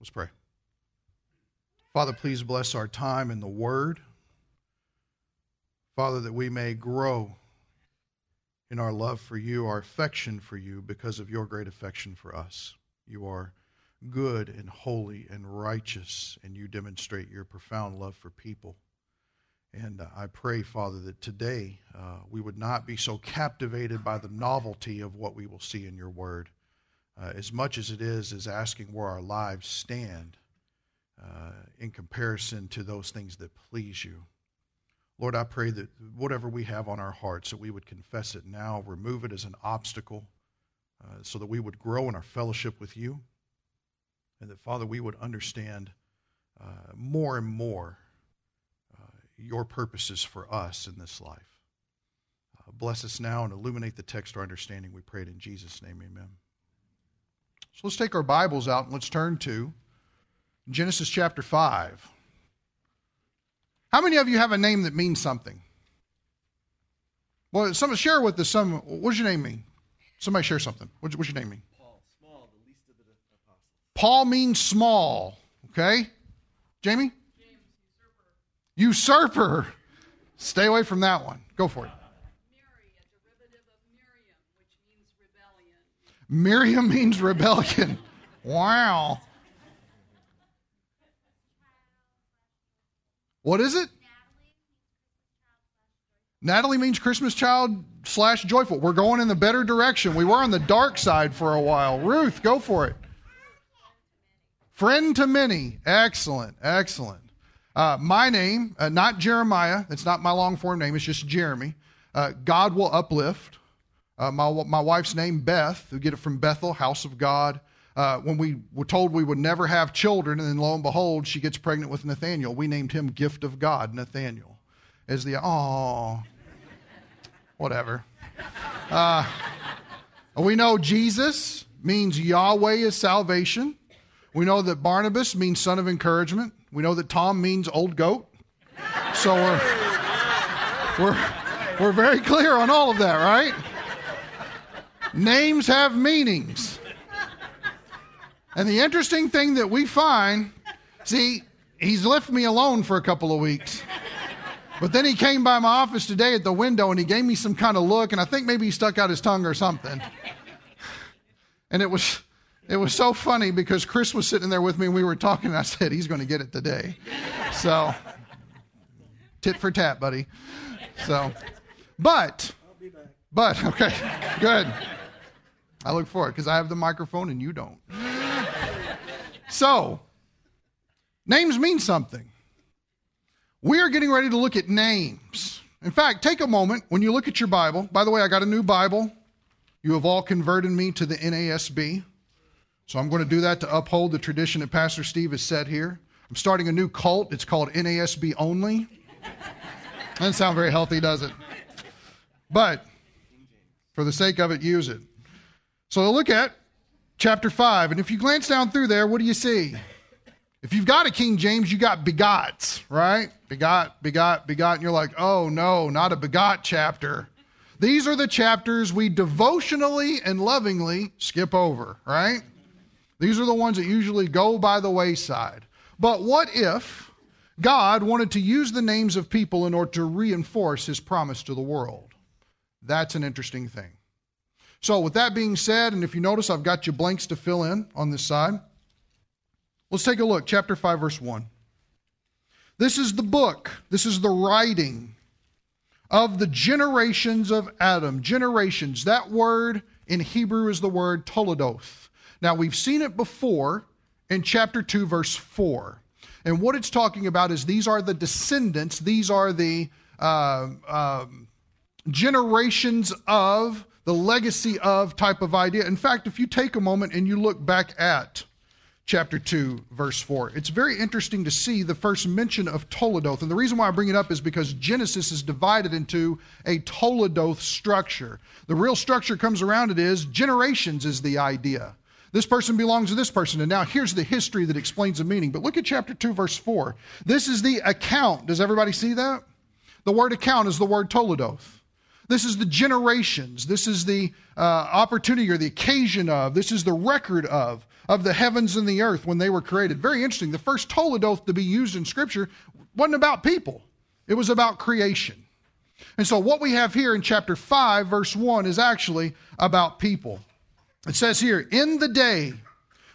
Let's pray. Father, please bless our time in the Word. Father, that we may grow in our love for you, our affection for you, because of your great affection for us. You are good and holy and righteous, and you demonstrate your profound love for people. And uh, I pray, Father, that today uh, we would not be so captivated by the novelty of what we will see in your word, uh, as much as it is as asking where our lives stand uh, in comparison to those things that please you. Lord, I pray that whatever we have on our hearts, that we would confess it now, remove it as an obstacle, uh, so that we would grow in our fellowship with you, and that, Father, we would understand uh, more and more uh, your purposes for us in this life. Uh, bless us now and illuminate the text our understanding. We pray it in Jesus' name, amen. So let's take our Bibles out and let's turn to Genesis chapter 5. How many of you have a name that means something? Well, some share with us some. What does your name mean? Somebody share something. What's, what's your name mean? Paul, small, the least of the apostles. Paul means small. Okay, Jamie. James, usurper. Usurper. Stay away from that one. Go for it. Mary, a derivative of Miriam, means rebellion. Wow. What is it? Natalie means Christmas child slash joyful. We're going in the better direction. We were on the dark side for a while. Ruth, go for it. Friend to many. Excellent. Excellent. Uh, my name, uh, not Jeremiah. It's not my long form name. It's just Jeremy. Uh, God will uplift. Uh, my, my wife's name, Beth. We get it from Bethel, house of God. Uh, when we were told we would never have children, and then lo and behold, she gets pregnant with Nathaniel. We named him Gift of God, Nathaniel. As the, oh, whatever. Uh, we know Jesus means Yahweh is salvation. We know that Barnabas means son of encouragement. We know that Tom means old goat. So we're, we're, we're very clear on all of that, right? Names have meanings. And the interesting thing that we find, see, he's left me alone for a couple of weeks. But then he came by my office today at the window and he gave me some kind of look, and I think maybe he stuck out his tongue or something. And it was it was so funny because Chris was sitting there with me and we were talking, and I said, He's going to get it today. So tit for tat, buddy. So but but okay, good. I look forward because I have the microphone and you don't. So, names mean something. We are getting ready to look at names. In fact, take a moment when you look at your Bible. By the way, I got a new Bible. You have all converted me to the NASB. So I'm going to do that to uphold the tradition that Pastor Steve has set here. I'm starting a new cult. It's called NASB Only. Doesn't sound very healthy, does it? But for the sake of it, use it. So look at chapter 5. And if you glance down through there, what do you see? If you've got a King James, you got begots, right? Begot, begot, begot. And you're like, oh no, not a begot chapter. These are the chapters we devotionally and lovingly skip over, right? These are the ones that usually go by the wayside. But what if God wanted to use the names of people in order to reinforce his promise to the world? That's an interesting thing. So, with that being said, and if you notice, I've got you blanks to fill in on this side. Let's take a look. Chapter 5, verse 1. This is the book, this is the writing of the generations of Adam. Generations. That word in Hebrew is the word toledoth. Now, we've seen it before in chapter 2, verse 4. And what it's talking about is these are the descendants, these are the uh, um, generations of the legacy of type of idea. In fact, if you take a moment and you look back at chapter 2, verse 4, it's very interesting to see the first mention of Toledoth. And the reason why I bring it up is because Genesis is divided into a Toledoth structure. The real structure comes around it is generations is the idea. This person belongs to this person. And now here's the history that explains the meaning. But look at chapter 2, verse 4. This is the account. Does everybody see that? The word account is the word Toledoth. This is the generations. This is the uh, opportunity or the occasion of. This is the record of of the heavens and the earth when they were created. Very interesting. The first Toledoth to be used in Scripture wasn't about people. It was about creation. And so what we have here in chapter 5, verse 1, is actually about people. It says here, In the day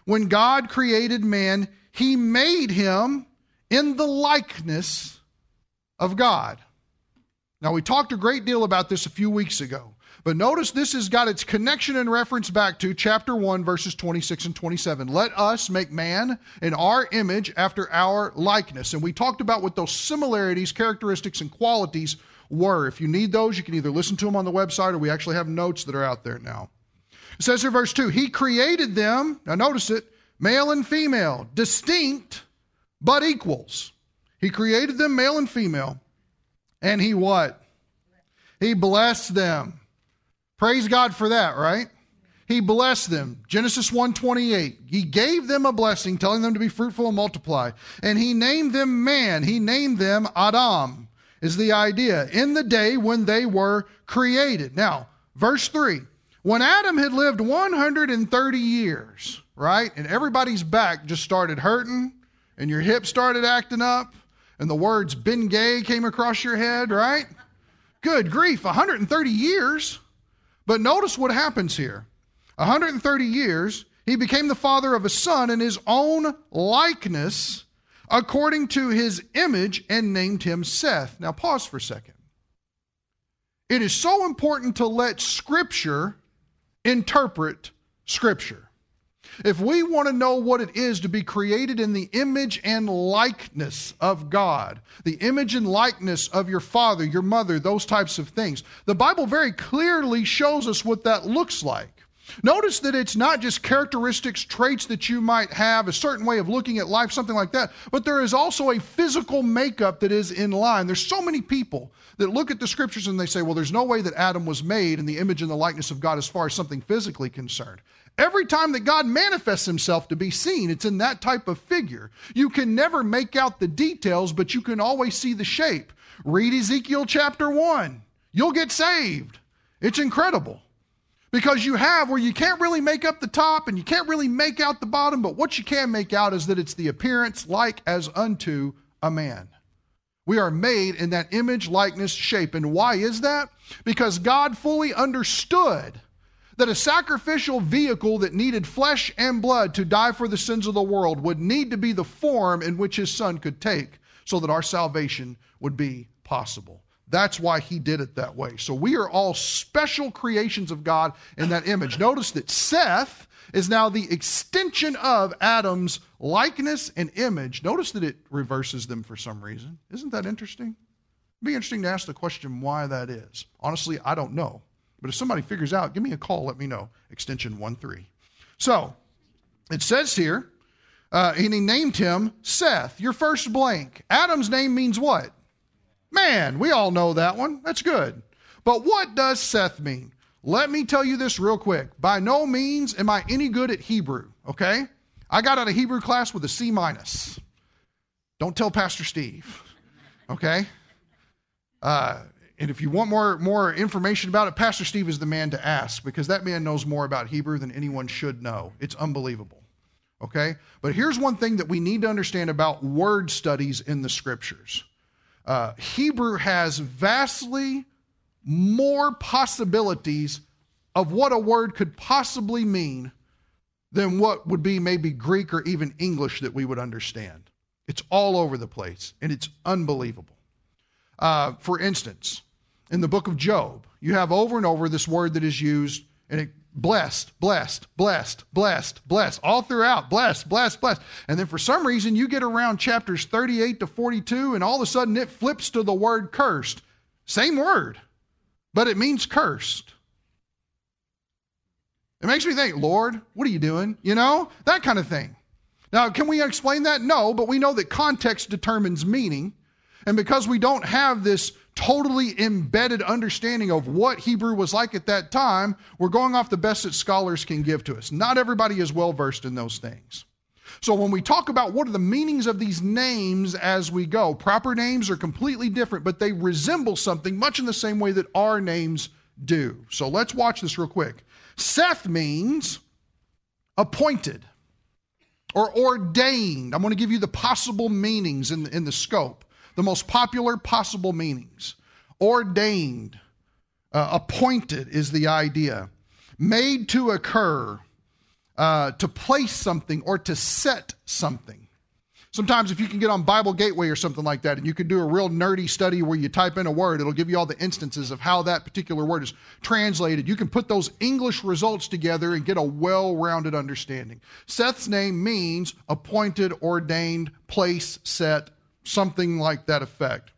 when God created man, he made him in the likeness of God. Now, we talked a great deal about this a few weeks ago, but notice this has got its connection and reference back to chapter 1, verses 26 and 27. Let us make man in our image after our likeness. And we talked about what those similarities, characteristics, and qualities were. If you need those, you can either listen to them on the website or we actually have notes that are out there now. It says here, verse 2 He created them, now notice it, male and female, distinct but equals. He created them male and female. And he what? He blessed them. Praise God for that, right? He blessed them. Genesis 1:28. He gave them a blessing telling them to be fruitful and multiply. And he named them man. He named them Adam. Is the idea in the day when they were created. Now, verse 3. When Adam had lived 130 years, right? And everybody's back just started hurting and your hip started acting up and the words Ben Gay came across your head, right? Good grief, 130 years. But notice what happens here 130 years, he became the father of a son in his own likeness, according to his image, and named him Seth. Now, pause for a second. It is so important to let Scripture interpret Scripture. If we want to know what it is to be created in the image and likeness of God, the image and likeness of your father, your mother, those types of things, the Bible very clearly shows us what that looks like. Notice that it's not just characteristics, traits that you might have, a certain way of looking at life, something like that, but there is also a physical makeup that is in line. There's so many people that look at the scriptures and they say, well, there's no way that Adam was made in the image and the likeness of God as far as something physically concerned. Every time that God manifests himself to be seen, it's in that type of figure. You can never make out the details, but you can always see the shape. Read Ezekiel chapter 1. You'll get saved. It's incredible. Because you have where you can't really make up the top and you can't really make out the bottom, but what you can make out is that it's the appearance like as unto a man. We are made in that image, likeness, shape. And why is that? Because God fully understood that a sacrificial vehicle that needed flesh and blood to die for the sins of the world would need to be the form in which his son could take so that our salvation would be possible. That's why he did it that way. So we are all special creations of God in that image. Notice that Seth is now the extension of Adam's likeness and image. Notice that it reverses them for some reason. Isn't that interesting? It'd be interesting to ask the question why that is. Honestly, I don't know. But if somebody figures out, give me a call, let me know. Extension 1 3. So it says here, uh, and he named him Seth, your first blank. Adam's name means what? Man. We all know that one. That's good. But what does Seth mean? Let me tell you this real quick. By no means am I any good at Hebrew, okay? I got out of Hebrew class with a C minus. Don't tell Pastor Steve, okay? Uh, and if you want more, more information about it, Pastor Steve is the man to ask because that man knows more about Hebrew than anyone should know. It's unbelievable. Okay? But here's one thing that we need to understand about word studies in the scriptures uh, Hebrew has vastly more possibilities of what a word could possibly mean than what would be maybe Greek or even English that we would understand. It's all over the place, and it's unbelievable. Uh, for instance, in the book of Job, you have over and over this word that is used, and it blessed, blessed, blessed, blessed, blessed, all throughout, blessed, blessed, blessed. And then for some reason, you get around chapters 38 to 42, and all of a sudden it flips to the word cursed. Same word, but it means cursed. It makes me think, Lord, what are you doing? You know, that kind of thing. Now, can we explain that? No, but we know that context determines meaning. And because we don't have this totally embedded understanding of what Hebrew was like at that time, we're going off the best that scholars can give to us. Not everybody is well versed in those things. So when we talk about what are the meanings of these names as we go, proper names are completely different, but they resemble something much in the same way that our names do. So let's watch this real quick. Seth means appointed or ordained. I'm going to give you the possible meanings in the, in the scope, the most popular possible meanings. Ordained, uh, appointed is the idea, made to occur, uh, to place something or to set something. Sometimes, if you can get on Bible Gateway or something like that, and you can do a real nerdy study where you type in a word, it'll give you all the instances of how that particular word is translated. You can put those English results together and get a well rounded understanding. Seth's name means appointed, ordained, place, set, something like that effect.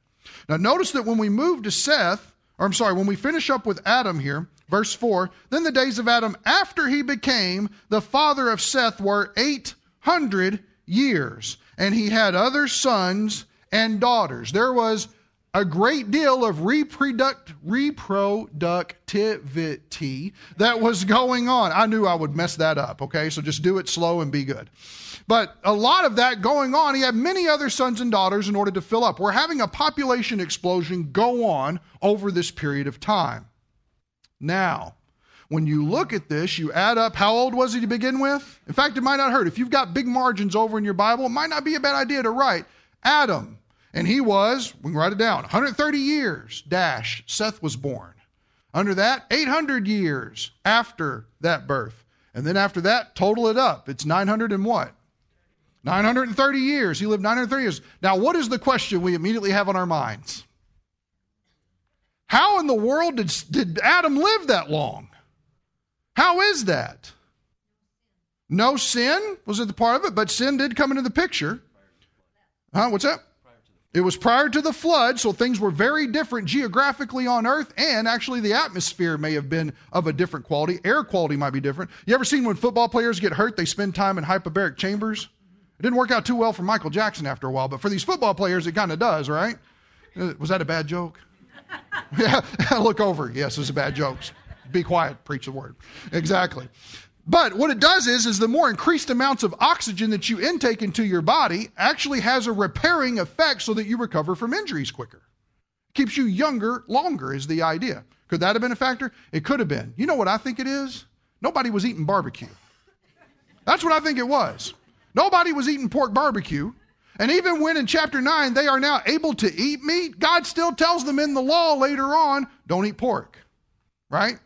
Now, notice that when we move to Seth, or I'm sorry, when we finish up with Adam here, verse 4, then the days of Adam after he became the father of Seth were 800 years and he had other sons and daughters. There was a great deal of reproduct, reproductivity that was going on. I knew I would mess that up, okay? So just do it slow and be good. But a lot of that going on. He had many other sons and daughters in order to fill up. We're having a population explosion go on over this period of time. Now, when you look at this, you add up how old was he to begin with? In fact, it might not hurt. If you've got big margins over in your Bible, it might not be a bad idea to write Adam. And he was, we can write it down, 130 years, dash, Seth was born. Under that, 800 years after that birth. And then after that, total it up. It's 900 and what? 930 years. He lived 930 years. Now, what is the question we immediately have on our minds? How in the world did, did Adam live that long? How is that? No sin was at the part of it, but sin did come into the picture. Huh? What's that? It was prior to the flood, so things were very different geographically on earth, and actually the atmosphere may have been of a different quality. Air quality might be different. You ever seen when football players get hurt, they spend time in hyperbaric chambers? It didn't work out too well for Michael Jackson after a while, but for these football players, it kind of does, right? Uh, was that a bad joke? yeah, look over. Yes, it was a bad joke. Be quiet, preach the word. Exactly. But what it does is, is the more increased amounts of oxygen that you intake into your body actually has a repairing effect so that you recover from injuries quicker. Keeps you younger longer is the idea. Could that have been a factor? It could have been. You know what I think it is? Nobody was eating barbecue. That's what I think it was. Nobody was eating pork barbecue. And even when in chapter 9 they are now able to eat meat, God still tells them in the law later on, don't eat pork. Right?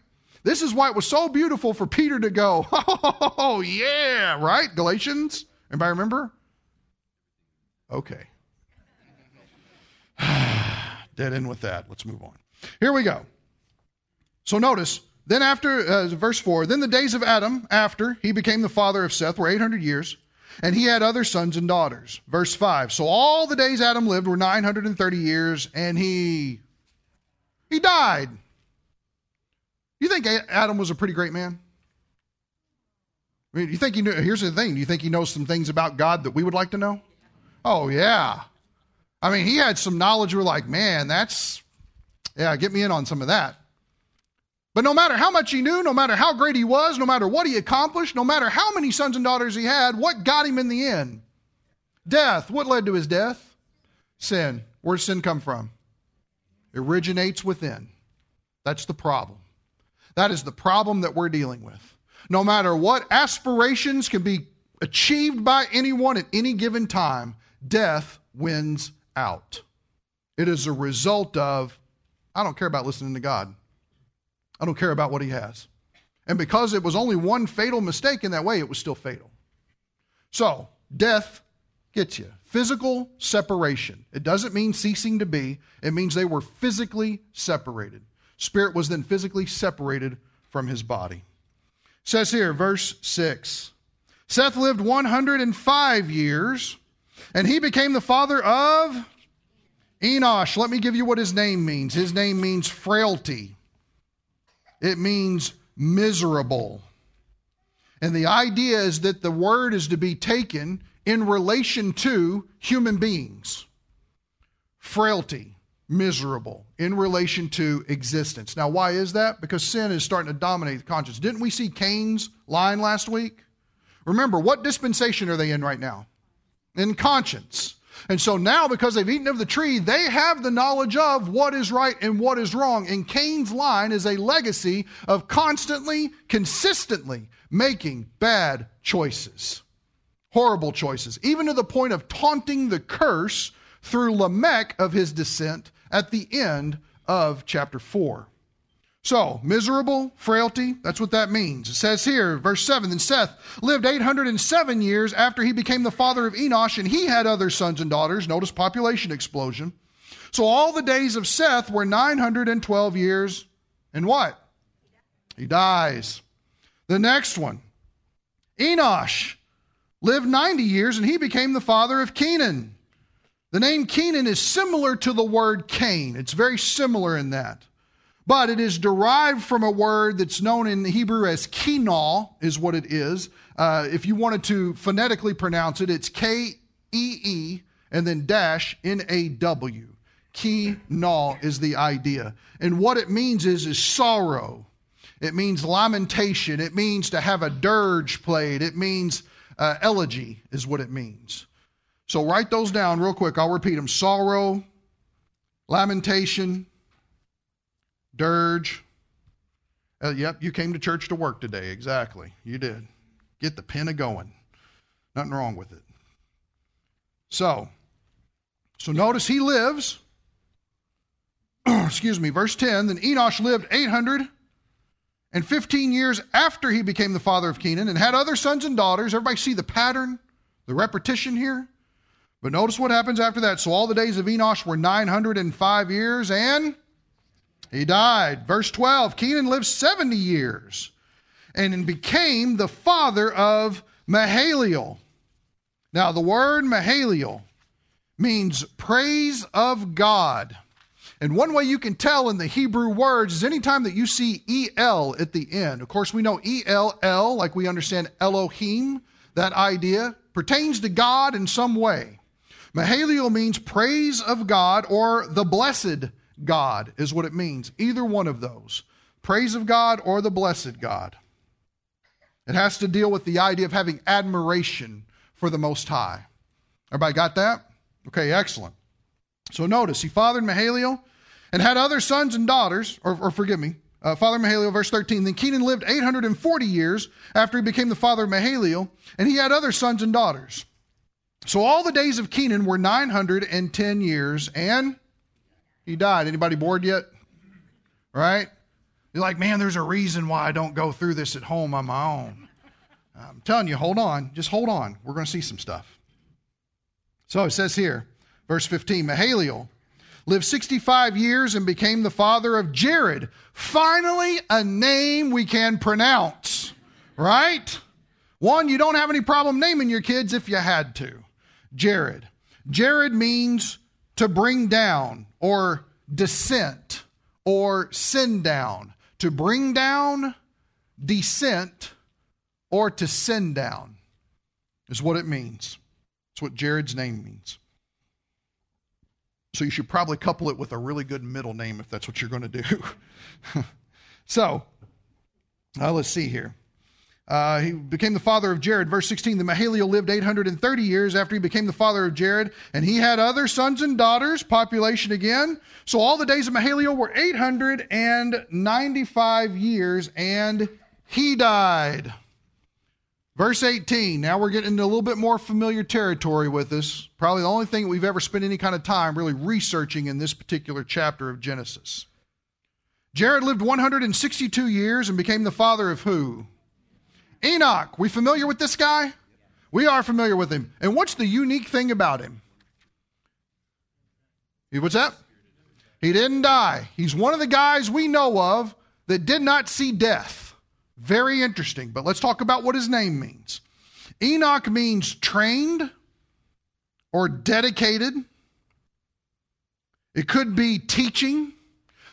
This is why it was so beautiful for Peter to go, oh, yeah, right? Galatians? Anybody remember? Okay. Dead end with that. Let's move on. Here we go. So notice, then after, uh, verse 4, then the days of Adam, after he became the father of Seth, were 800 years, and he had other sons and daughters. Verse 5, so all the days Adam lived were 930 years, and he, he died. You think Adam was a pretty great man? I mean, you think he knew? Here's the thing: do you think he knows some things about God that we would like to know? Oh yeah, I mean, he had some knowledge. We're like, man, that's yeah, get me in on some of that. But no matter how much he knew, no matter how great he was, no matter what he accomplished, no matter how many sons and daughters he had, what got him in the end? Death. What led to his death? Sin. Where does sin come from? It originates within. That's the problem. That is the problem that we're dealing with. No matter what aspirations can be achieved by anyone at any given time, death wins out. It is a result of, I don't care about listening to God. I don't care about what He has. And because it was only one fatal mistake in that way, it was still fatal. So, death gets you. Physical separation. It doesn't mean ceasing to be, it means they were physically separated. Spirit was then physically separated from his body. It says here, verse 6 Seth lived 105 years, and he became the father of Enosh. Let me give you what his name means. His name means frailty, it means miserable. And the idea is that the word is to be taken in relation to human beings. Frailty miserable in relation to existence. Now, why is that? Because sin is starting to dominate the conscience. Didn't we see Cain's line last week? Remember, what dispensation are they in right now? In conscience. And so now, because they've eaten of the tree, they have the knowledge of what is right and what is wrong. And Cain's line is a legacy of constantly, consistently making bad choices, horrible choices, even to the point of taunting the curse through Lamech of his descent at the end of chapter 4. So, miserable, frailty, that's what that means. It says here, verse 7 Then Seth lived 807 years after he became the father of Enosh, and he had other sons and daughters. Notice population explosion. So, all the days of Seth were 912 years, and what? He dies. The next one, Enosh lived 90 years, and he became the father of Kenan. The name Kenan is similar to the word Cain, it's very similar in that but it is derived from a word that's known in Hebrew as kinal, is what it is. Uh, if you wanted to phonetically pronounce it, it's K E E and then dash N A W. Kinal is the idea. And what it means is, is sorrow. It means lamentation. It means to have a dirge played. It means uh, elegy, is what it means. So write those down real quick. I'll repeat them sorrow, lamentation, dirge. Uh, yep, you came to church to work today. Exactly. You did. Get the pen a going. Nothing wrong with it. So, so notice he lives. excuse me, verse 10. Then Enosh lived 815 years after he became the father of Kenan and had other sons and daughters. Everybody see the pattern, the repetition here? But notice what happens after that. So all the days of Enosh were 905 years and he died. Verse 12 Kenan lived 70 years and became the father of Mahalalel. Now, the word Mahalalel means praise of God. And one way you can tell in the Hebrew words is anytime that you see EL at the end. Of course, we know ELL, like we understand Elohim, that idea pertains to God in some way. Mahalalel means praise of God or the blessed God is what it means. Either one of those praise of God or the blessed God. It has to deal with the idea of having admiration for the Most High. Everybody got that? Okay, excellent. So notice, he fathered Mahalalel and had other sons and daughters, or, or forgive me, uh, Father Mahalalel, verse 13. Then Kenan lived 840 years after he became the father of Mahalalel, and he had other sons and daughters. So all the days of Kenan were 910 years, and he died. Anybody bored yet? Right? You're like, man, there's a reason why I don't go through this at home on my own. I'm telling you, hold on. Just hold on. We're going to see some stuff. So it says here, verse 15 Mahalalel lived 65 years and became the father of Jared. Finally, a name we can pronounce, right? One, you don't have any problem naming your kids if you had to. Jared. Jared means to bring down or descent or send down. To bring down, descent, or to send down is what it means. It's what Jared's name means. So you should probably couple it with a really good middle name if that's what you're going to do. so, uh, let's see here. Uh, he became the father of Jared. Verse 16 The Mahalalel lived 830 years after he became the father of Jared, and he had other sons and daughters, population again. So all the days of Mahalalel were 895 years, and he died. Verse 18. Now we're getting into a little bit more familiar territory with this. Probably the only thing we've ever spent any kind of time really researching in this particular chapter of Genesis. Jared lived 162 years and became the father of who? Enoch, we familiar with this guy? We are familiar with him. And what's the unique thing about him? What's that? He didn't die. He's one of the guys we know of that did not see death. Very interesting. But let's talk about what his name means. Enoch means trained or dedicated. It could be teaching,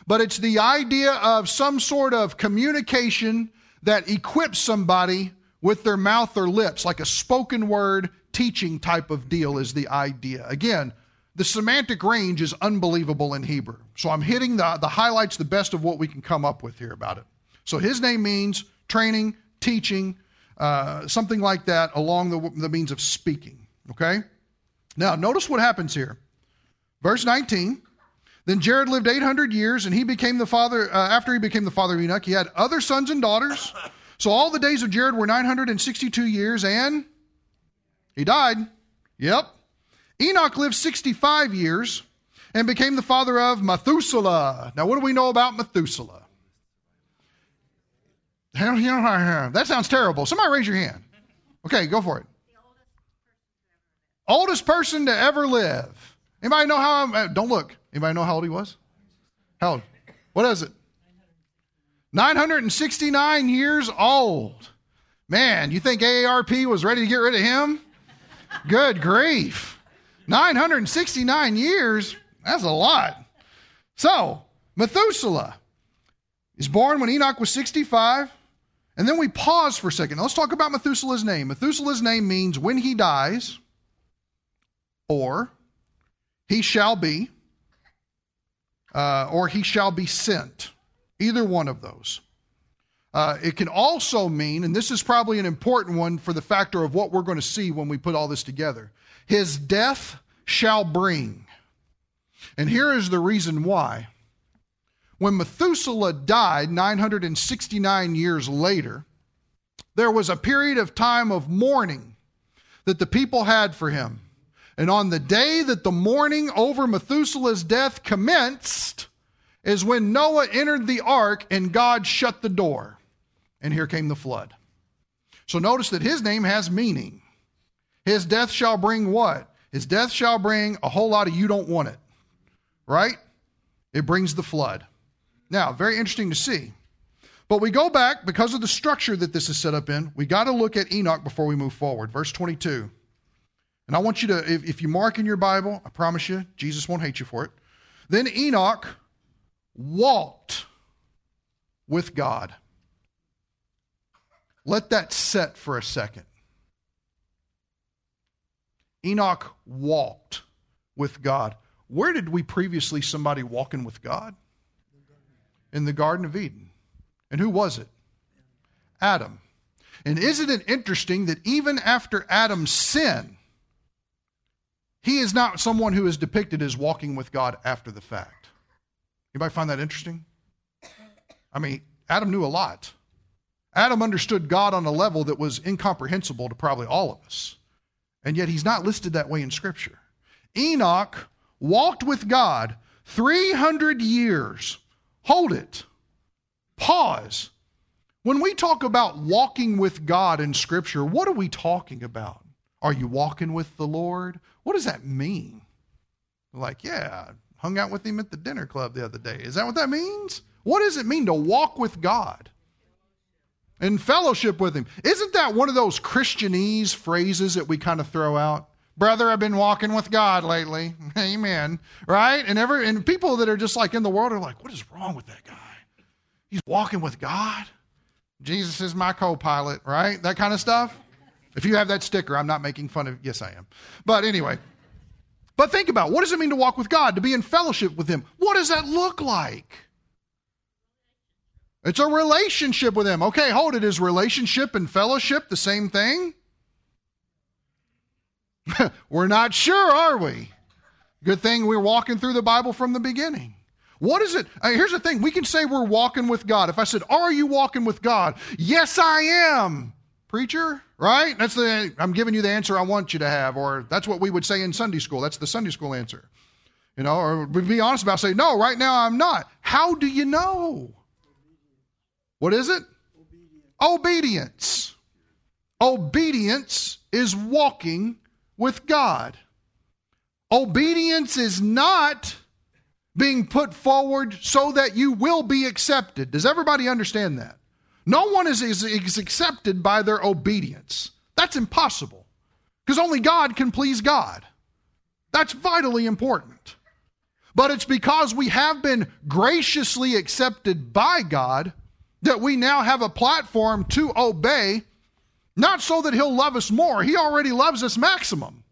but it's the idea of some sort of communication that equips somebody with their mouth or lips, like a spoken word teaching type of deal, is the idea. Again, the semantic range is unbelievable in Hebrew. So I'm hitting the, the highlights, the best of what we can come up with here about it. So his name means training, teaching, uh, something like that along the, the means of speaking. Okay? Now, notice what happens here. Verse 19. Then Jared lived 800 years, and he became the father, uh, after he became the father of Enoch, he had other sons and daughters. So all the days of Jared were 962 years, and he died. Yep. Enoch lived 65 years and became the father of Methuselah. Now, what do we know about Methuselah? That sounds terrible. Somebody raise your hand. Okay, go for it. Oldest person to ever live. Anybody know how? Uh, don't look. Anybody know how old he was? How old? What is it? 969 years old. Man, you think AARP was ready to get rid of him? Good grief. 969 years? That's a lot. So, Methuselah is born when Enoch was 65. And then we pause for a second. Let's talk about Methuselah's name. Methuselah's name means when he dies, or he shall be, uh, or he shall be sent. Either one of those. Uh, it can also mean, and this is probably an important one for the factor of what we're going to see when we put all this together his death shall bring. And here is the reason why. When Methuselah died 969 years later, there was a period of time of mourning that the people had for him. And on the day that the mourning over Methuselah's death commenced, is when Noah entered the ark and God shut the door. And here came the flood. So notice that his name has meaning. His death shall bring what? His death shall bring a whole lot of you don't want it. Right? It brings the flood. Now, very interesting to see. But we go back because of the structure that this is set up in. We got to look at Enoch before we move forward. Verse 22. And I want you to, if, if you mark in your Bible, I promise you, Jesus won't hate you for it. Then Enoch walked with God. Let that set for a second. Enoch walked with God. Where did we previously somebody walking with God? In the Garden of Eden. And who was it? Adam. And isn't it interesting that even after Adam's sin, he is not someone who is depicted as walking with God after the fact. Anybody find that interesting? I mean, Adam knew a lot. Adam understood God on a level that was incomprehensible to probably all of us. And yet he's not listed that way in Scripture. Enoch walked with God 300 years. Hold it. Pause. When we talk about walking with God in Scripture, what are we talking about? Are you walking with the Lord? What does that mean? Like, yeah, hung out with him at the dinner club the other day. Is that what that means? What does it mean to walk with God? And fellowship with him. Isn't that one of those Christianese phrases that we kind of throw out? Brother, I've been walking with God lately. Amen. Right? And ever and people that are just like in the world are like, what is wrong with that guy? He's walking with God. Jesus is my co-pilot, right? That kind of stuff. If you have that sticker, I'm not making fun of, yes, I am. But anyway, but think about what does it mean to walk with God, to be in fellowship with Him? What does that look like? It's a relationship with Him. Okay, hold it. Is relationship and fellowship the same thing? we're not sure, are we? Good thing we're walking through the Bible from the beginning. What is it? Uh, here's the thing we can say we're walking with God. If I said, Are you walking with God? Yes, I am preacher, right? That's the I'm giving you the answer I want you to have, or that's what we would say in Sunday school. That's the Sunday school answer. You know, or be honest about saying, no, right now I'm not. How do you know? What is it? Obedience, Obedience is walking with God. Obedience is not being put forward so that you will be accepted. Does everybody understand that? No one is, is, is accepted by their obedience. That's impossible because only God can please God. That's vitally important. But it's because we have been graciously accepted by God that we now have a platform to obey, not so that He'll love us more. He already loves us maximum.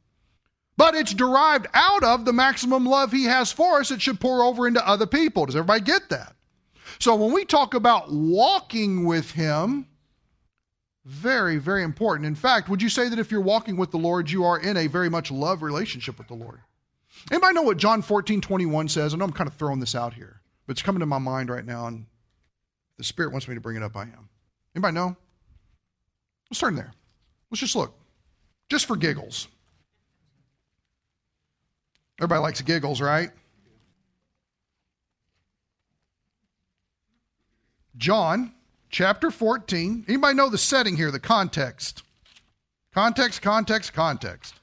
But it's derived out of the maximum love He has for us. It should pour over into other people. Does everybody get that? So when we talk about walking with Him, Very, very important. In fact, would you say that if you're walking with the Lord, you are in a very much love relationship with the Lord? Anybody know what John 14, 21 says? I know I'm kind of throwing this out here, but it's coming to my mind right now, and the Spirit wants me to bring it up. I am. Anybody know? Let's turn there. Let's just look. Just for giggles. Everybody likes giggles, right? John chapter 14. Anybody know the setting here, the context? Context, context, context.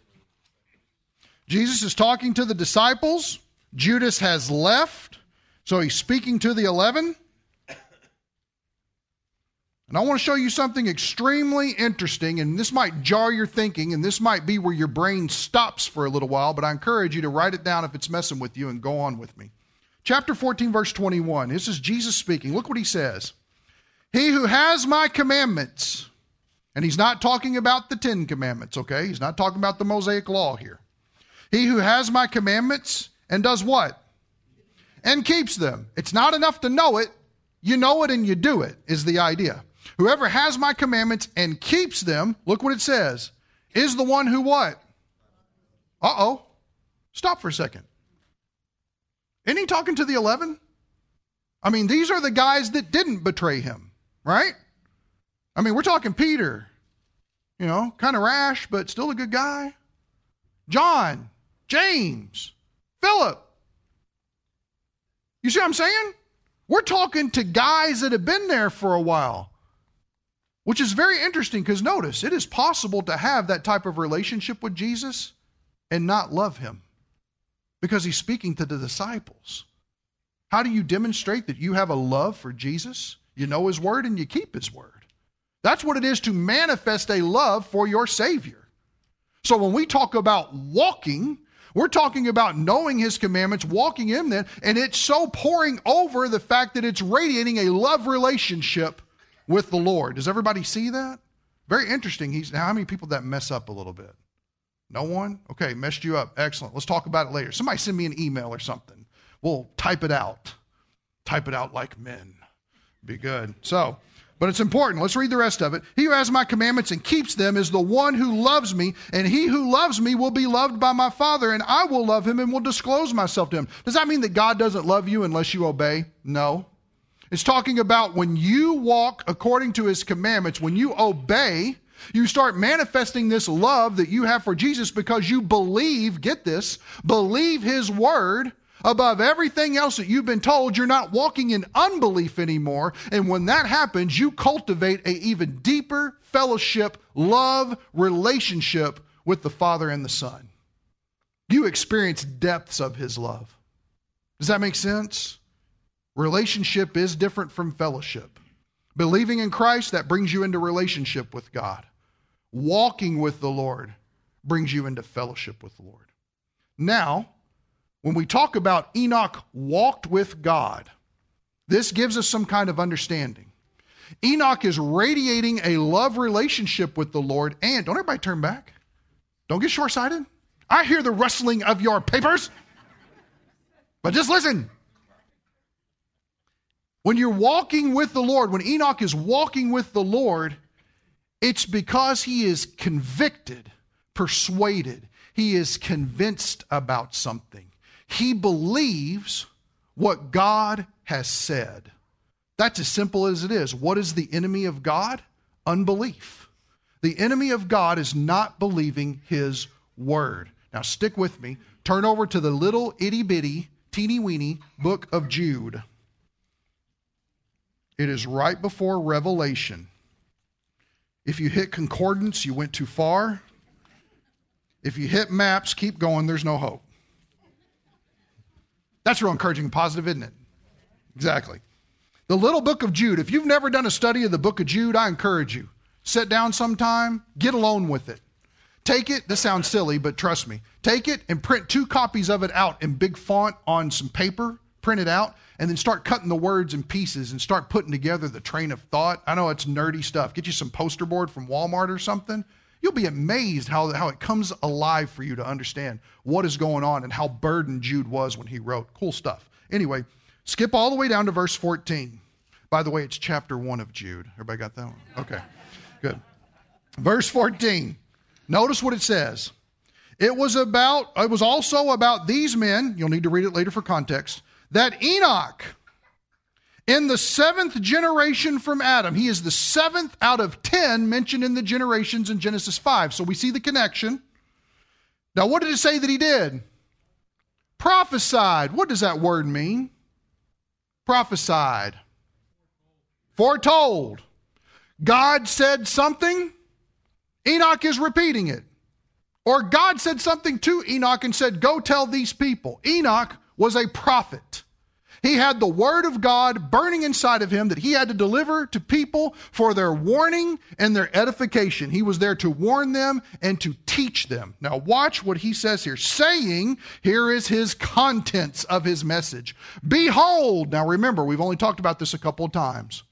Jesus is talking to the disciples. Judas has left, so he's speaking to the 11. And I want to show you something extremely interesting, and this might jar your thinking, and this might be where your brain stops for a little while, but I encourage you to write it down if it's messing with you and go on with me. Chapter 14, verse 21. This is Jesus speaking. Look what he says He who has my commandments, and he's not talking about the Ten Commandments, okay? He's not talking about the Mosaic Law here. He who has my commandments and does what? And keeps them. It's not enough to know it. You know it and you do it, is the idea. Whoever has my commandments and keeps them, look what it says, is the one who what? Uh oh. Stop for a second. Isn't he talking to the 11? I mean, these are the guys that didn't betray him, right? I mean, we're talking Peter, you know, kind of rash, but still a good guy. John, James, Philip. You see what I'm saying? We're talking to guys that have been there for a while, which is very interesting because notice, it is possible to have that type of relationship with Jesus and not love him because he's speaking to the disciples. How do you demonstrate that you have a love for Jesus? You know his word and you keep his word. That's what it is to manifest a love for your Savior. So when we talk about walking, we're talking about knowing his commandments, walking in them, and it's so pouring over the fact that it's radiating a love relationship with the Lord. Does everybody see that? Very interesting. He's how many people that mess up a little bit? No one? Okay, messed you up. Excellent. Let's talk about it later. Somebody send me an email or something. We'll type it out. Type it out like men. Be good. So, but it's important. Let's read the rest of it. He who has my commandments and keeps them is the one who loves me, and he who loves me will be loved by my Father, and I will love him and will disclose myself to him. Does that mean that God doesn't love you unless you obey? No. It's talking about when you walk according to his commandments, when you obey, you start manifesting this love that you have for Jesus because you believe, get this, believe his word above everything else that you've been told. You're not walking in unbelief anymore. And when that happens, you cultivate a even deeper fellowship, love, relationship with the Father and the Son. You experience depths of his love. Does that make sense? Relationship is different from fellowship. Believing in Christ, that brings you into relationship with God. Walking with the Lord brings you into fellowship with the Lord. Now, when we talk about Enoch walked with God, this gives us some kind of understanding. Enoch is radiating a love relationship with the Lord, and don't everybody turn back. Don't get short sighted. I hear the rustling of your papers, but just listen. When you're walking with the Lord, when Enoch is walking with the Lord, it's because he is convicted, persuaded, he is convinced about something. He believes what God has said. That's as simple as it is. What is the enemy of God? Unbelief. The enemy of God is not believing his word. Now, stick with me. Turn over to the little itty bitty, teeny weeny book of Jude. It is right before Revelation. If you hit concordance, you went too far. If you hit maps, keep going, there's no hope. That's real encouraging and positive, isn't it? Exactly. The little book of Jude. If you've never done a study of the book of Jude, I encourage you. Sit down sometime, get alone with it. Take it, this sounds silly, but trust me. Take it and print two copies of it out in big font on some paper, print it out, and then start cutting the words in pieces and start putting together the train of thought. I know it's nerdy stuff. Get you some poster board from Walmart or something. You'll be amazed how, how it comes alive for you to understand what is going on and how burdened Jude was when he wrote. Cool stuff. Anyway, skip all the way down to verse 14. By the way, it's chapter 1 of Jude. Everybody got that one? Okay, good. Verse 14. Notice what it says. It was about, it was also about these men, you'll need to read it later for context, that Enoch, in the seventh generation from Adam, he is the seventh out of ten mentioned in the generations in Genesis 5. So we see the connection. Now, what did it say that he did? Prophesied. What does that word mean? Prophesied. Foretold. God said something, Enoch is repeating it. Or God said something to Enoch and said, Go tell these people. Enoch was a prophet. He had the word of God burning inside of him that he had to deliver to people for their warning and their edification. He was there to warn them and to teach them. Now, watch what he says here. Saying, here is his contents of his message. Behold, now remember, we've only talked about this a couple of times.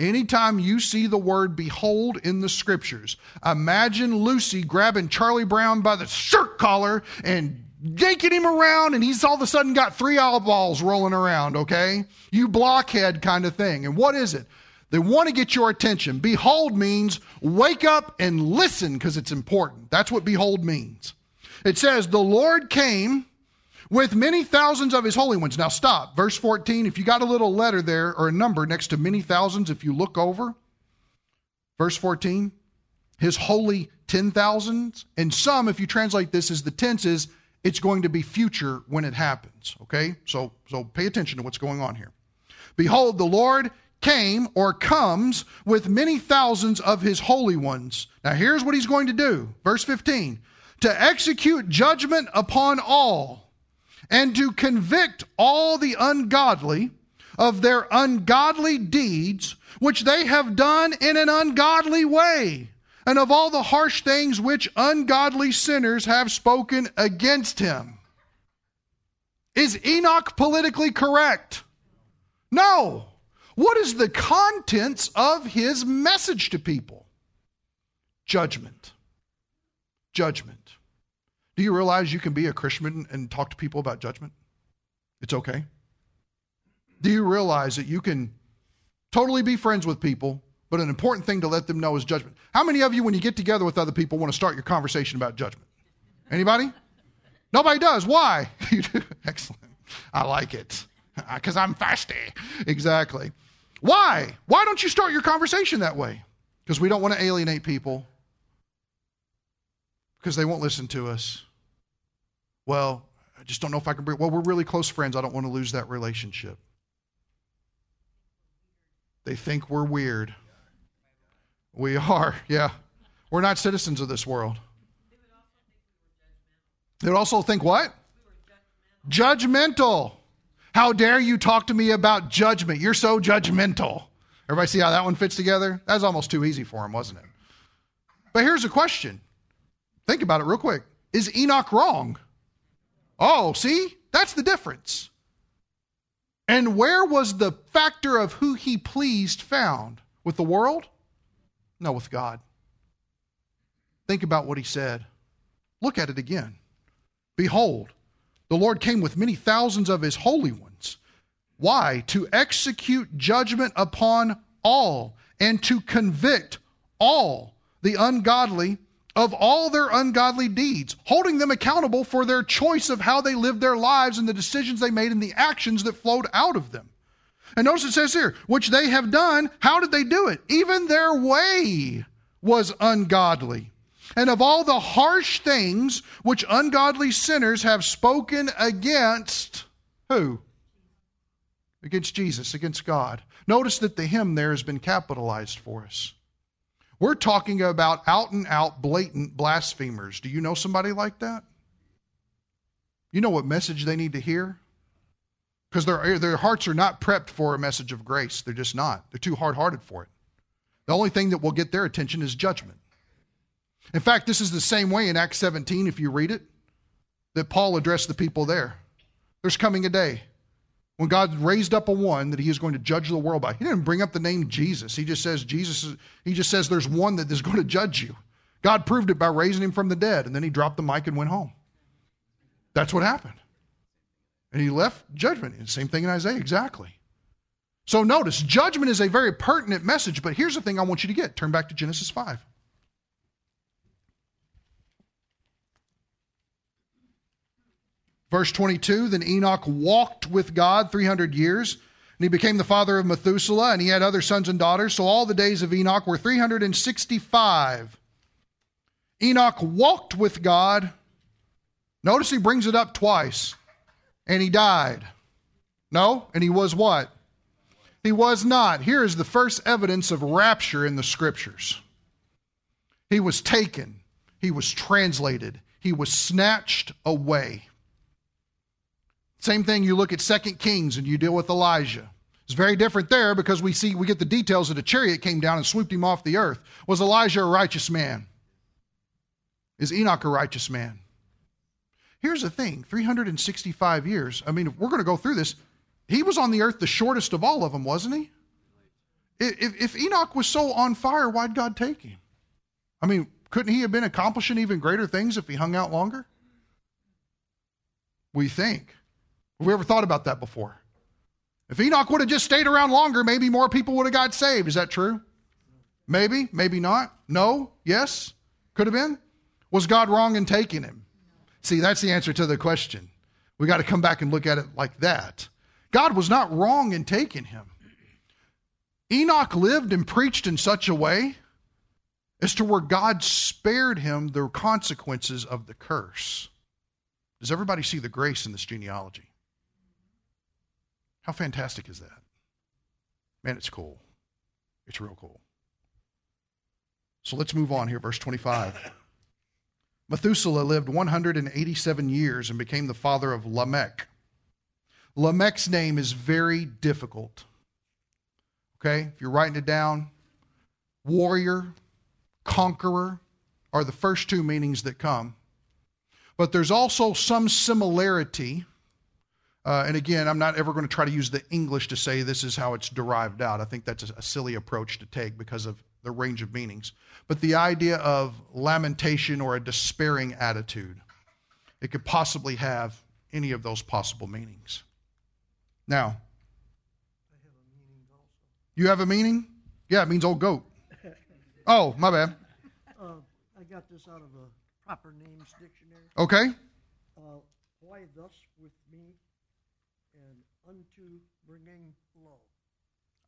Anytime you see the word behold in the scriptures, imagine Lucy grabbing Charlie Brown by the shirt collar and yanking him around, and he's all of a sudden got three eyeballs rolling around, okay? You blockhead kind of thing. And what is it? They want to get your attention. Behold means wake up and listen because it's important. That's what behold means. It says, The Lord came with many thousands of his holy ones. Now stop. Verse 14, if you got a little letter there or a number next to many thousands, if you look over, verse 14, his holy ten thousands. And some, if you translate this as the tenses, it's going to be future when it happens. Okay? So so pay attention to what's going on here. Behold, the Lord came or comes with many thousands of his holy ones. Now here's what he's going to do. Verse 15. To execute judgment upon all and to convict all the ungodly of their ungodly deeds, which they have done in an ungodly way, and of all the harsh things which ungodly sinners have spoken against him. Is Enoch politically correct? No. What is the contents of his message to people? Judgment. Judgment. Do you realize you can be a Christian and talk to people about judgment? It's okay. Do you realize that you can totally be friends with people, but an important thing to let them know is judgment? How many of you, when you get together with other people, want to start your conversation about judgment? Anybody? Nobody does. Why? You do. Excellent. I like it. Because I'm fasty. Exactly. Why? Why don't you start your conversation that way? Because we don't want to alienate people because they won't listen to us. Well, I just don't know if I can bring. Well, we're really close friends. I don't want to lose that relationship. They think we're weird. We are, yeah. We're not citizens of this world. They would also think what? Judgmental. How dare you talk to me about judgment? You're so judgmental. Everybody see how that one fits together? That was almost too easy for him, wasn't it? But here's a question Think about it real quick. Is Enoch wrong? Oh, see? That's the difference. And where was the factor of who he pleased found? With the world? No, with God. Think about what he said. Look at it again. Behold, the Lord came with many thousands of his holy ones. Why? To execute judgment upon all and to convict all the ungodly of all their ungodly deeds, holding them accountable for their choice of how they lived their lives and the decisions they made and the actions that flowed out of them. And notice it says here, which they have done, how did they do it? Even their way was ungodly. And of all the harsh things which ungodly sinners have spoken against, who? Against Jesus, against God. Notice that the hymn there has been capitalized for us. We're talking about out and out blatant blasphemers. Do you know somebody like that? You know what message they need to hear? Because their, their hearts are not prepped for a message of grace. They're just not. They're too hard hearted for it. The only thing that will get their attention is judgment. In fact, this is the same way in Acts 17, if you read it, that Paul addressed the people there. There's coming a day when God raised up a one that he is going to judge the world by. He didn't bring up the name Jesus. He just says Jesus he just says there's one that is going to judge you. God proved it by raising him from the dead, and then he dropped the mic and went home. That's what happened and he left judgment. And same thing in Isaiah, exactly. So notice, judgment is a very pertinent message, but here's the thing I want you to get. Turn back to Genesis 5. Verse 22 Then Enoch walked with God 300 years, and he became the father of Methuselah, and he had other sons and daughters. So all the days of Enoch were 365. Enoch walked with God. Notice he brings it up twice. And he died. No? And he was what? He was not. Here is the first evidence of rapture in the scriptures. He was taken, he was translated, he was snatched away. Same thing you look at Second Kings and you deal with Elijah. It's very different there because we see we get the details that a chariot came down and swooped him off the earth. Was Elijah a righteous man? Is Enoch a righteous man? Here's the thing 365 years. I mean, if we're going to go through this, he was on the earth the shortest of all of them, wasn't he? If, if Enoch was so on fire, why'd God take him? I mean, couldn't he have been accomplishing even greater things if he hung out longer? We think. Have we ever thought about that before? If Enoch would have just stayed around longer, maybe more people would have got saved. Is that true? Maybe, maybe not. No, yes, could have been. Was God wrong in taking him? See, that's the answer to the question. We got to come back and look at it like that. God was not wrong in taking him. Enoch lived and preached in such a way as to where God spared him the consequences of the curse. Does everybody see the grace in this genealogy? How fantastic is that? Man, it's cool. It's real cool. So let's move on here, verse 25. Methuselah lived 187 years and became the father of Lamech. Lamech's name is very difficult. Okay, if you're writing it down, warrior, conqueror are the first two meanings that come. But there's also some similarity. Uh, and again, I'm not ever going to try to use the English to say this is how it's derived out. I think that's a, a silly approach to take because of the range of meanings. But the idea of lamentation or a despairing attitude, it could possibly have any of those possible meanings. Now, you have a meaning? Yeah, it means old goat. Oh, my bad. Uh, I got this out of a proper names dictionary. Okay. Uh, why thus with me and unto bringing low?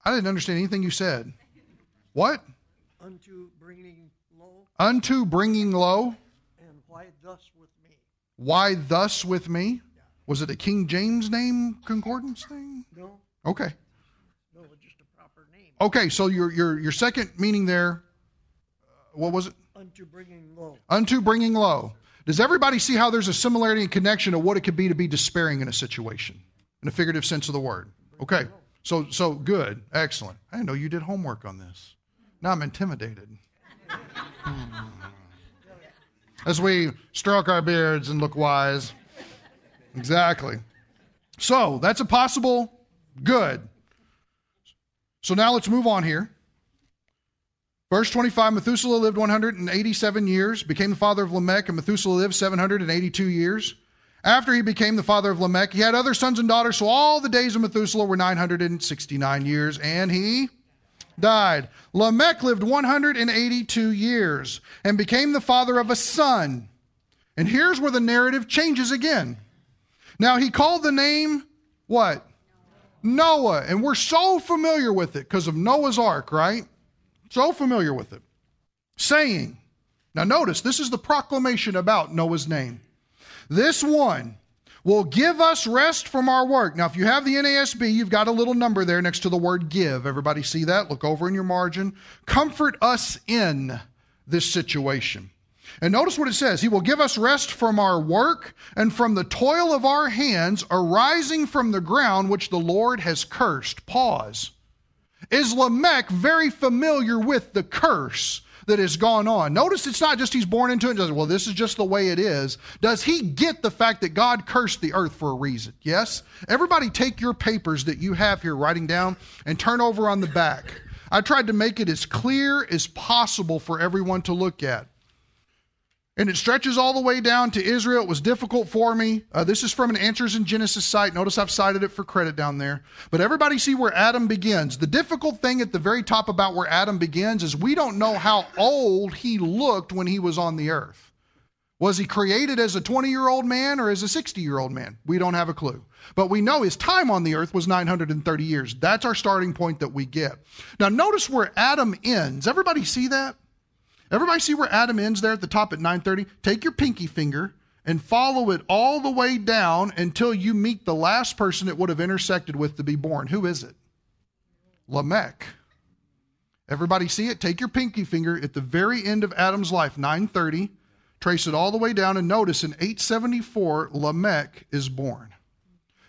I didn't understand anything you said. What? Unto bringing low Unto bringing low. and why thus with me? Why thus with me? Was it a King James name concordance thing? No, Okay. no, just a proper name. Okay, so your your your second meaning there, uh, what was it? Unto bringing low. Unto bringing low. Does everybody see how there's a similarity and connection of what it could be to be despairing in a situation, in a figurative sense of the word? Okay, so so good, excellent. I didn't know you did homework on this. Now I'm intimidated. Hmm. As we stroke our beards and look wise. Exactly. So that's a possible good. So now let's move on here. Verse 25 Methuselah lived 187 years, became the father of Lamech, and Methuselah lived 782 years. After he became the father of Lamech, he had other sons and daughters, so all the days of Methuselah were 969 years, and he died. Lamech lived 182 years and became the father of a son. And here's where the narrative changes again. Now he called the name what? Noah. And we're so familiar with it because of Noah's ark, right? So familiar with it. Saying, now notice, this is the proclamation about Noah's name. This one will give us rest from our work. Now, if you have the NASB, you've got a little number there next to the word give. Everybody see that? Look over in your margin. Comfort us in this situation. And notice what it says He will give us rest from our work and from the toil of our hands arising from the ground which the Lord has cursed. Pause. Is Lamech very familiar with the curse that has gone on? Notice it's not just he's born into it and well, this is just the way it is. Does he get the fact that God cursed the earth for a reason? Yes? Everybody take your papers that you have here writing down and turn over on the back. I tried to make it as clear as possible for everyone to look at. And it stretches all the way down to Israel. It was difficult for me. Uh, this is from an Answers in Genesis site. Notice I've cited it for credit down there. But everybody see where Adam begins. The difficult thing at the very top about where Adam begins is we don't know how old he looked when he was on the earth. Was he created as a 20 year old man or as a 60 year old man? We don't have a clue. But we know his time on the earth was 930 years. That's our starting point that we get. Now, notice where Adam ends. Everybody see that? Everybody see where Adam ends there at the top at 930? Take your pinky finger and follow it all the way down until you meet the last person it would have intersected with to be born. Who is it? Lamech. Everybody see it? Take your pinky finger at the very end of Adam's life, 930 Trace it all the way down and notice in 874, Lamech is born.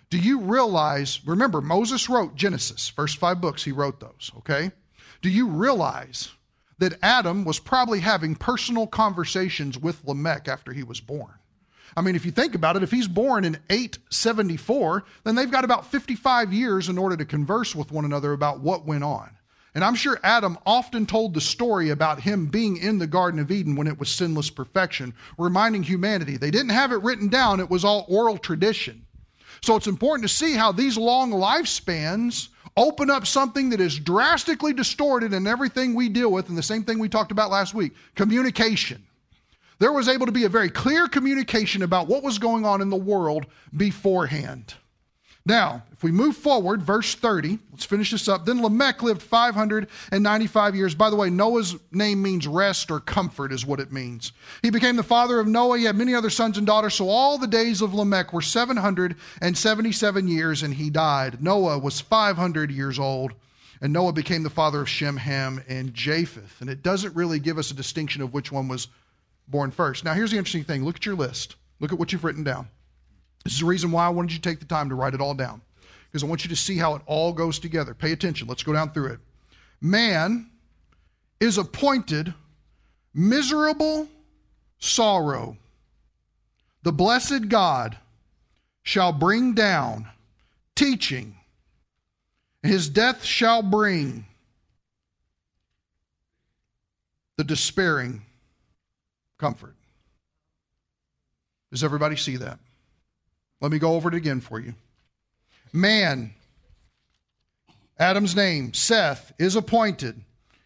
Do you realize? Remember, Moses wrote Genesis, first five books, he wrote those, okay? Do you realize that Adam was probably having personal conversations with Lamech after he was born? I mean, if you think about it, if he's born in 874, then they've got about 55 years in order to converse with one another about what went on. And I'm sure Adam often told the story about him being in the Garden of Eden when it was sinless perfection, reminding humanity. They didn't have it written down, it was all oral tradition. So it's important to see how these long lifespans open up something that is drastically distorted in everything we deal with, and the same thing we talked about last week communication. There was able to be a very clear communication about what was going on in the world beforehand. Now, if we move forward, verse 30, let's finish this up. Then Lamech lived 595 years. By the way, Noah's name means rest or comfort, is what it means. He became the father of Noah. He had many other sons and daughters. So all the days of Lamech were 777 years, and he died. Noah was 500 years old, and Noah became the father of Shem, Ham, and Japheth. And it doesn't really give us a distinction of which one was born first. Now, here's the interesting thing look at your list, look at what you've written down. This is the reason why I wanted you to take the time to write it all down, because I want you to see how it all goes together. Pay attention. Let's go down through it. Man is appointed miserable sorrow. The blessed God shall bring down teaching, his death shall bring the despairing comfort. Does everybody see that? Let me go over it again for you. Man, Adam's name, Seth, is appointed.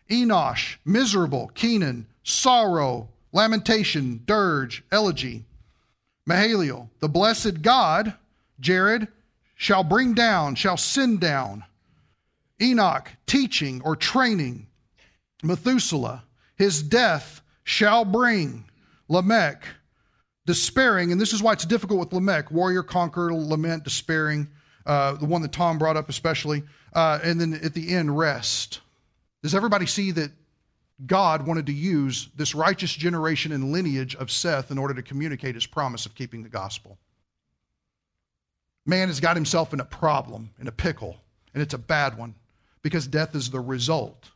Enosh, miserable. Kenan, sorrow. Lamentation, dirge, elegy. Mahalalel, the blessed God, Jared, shall bring down, shall send down. Enoch, teaching or training. Methuselah, his death shall bring. Lamech, despairing, and this is why it's difficult with Lamech warrior, conqueror, lament, despairing, uh, the one that Tom brought up especially, uh, and then at the end, rest. Does everybody see that God wanted to use this righteous generation and lineage of Seth in order to communicate his promise of keeping the gospel? Man has got himself in a problem, in a pickle, and it's a bad one because death is the result.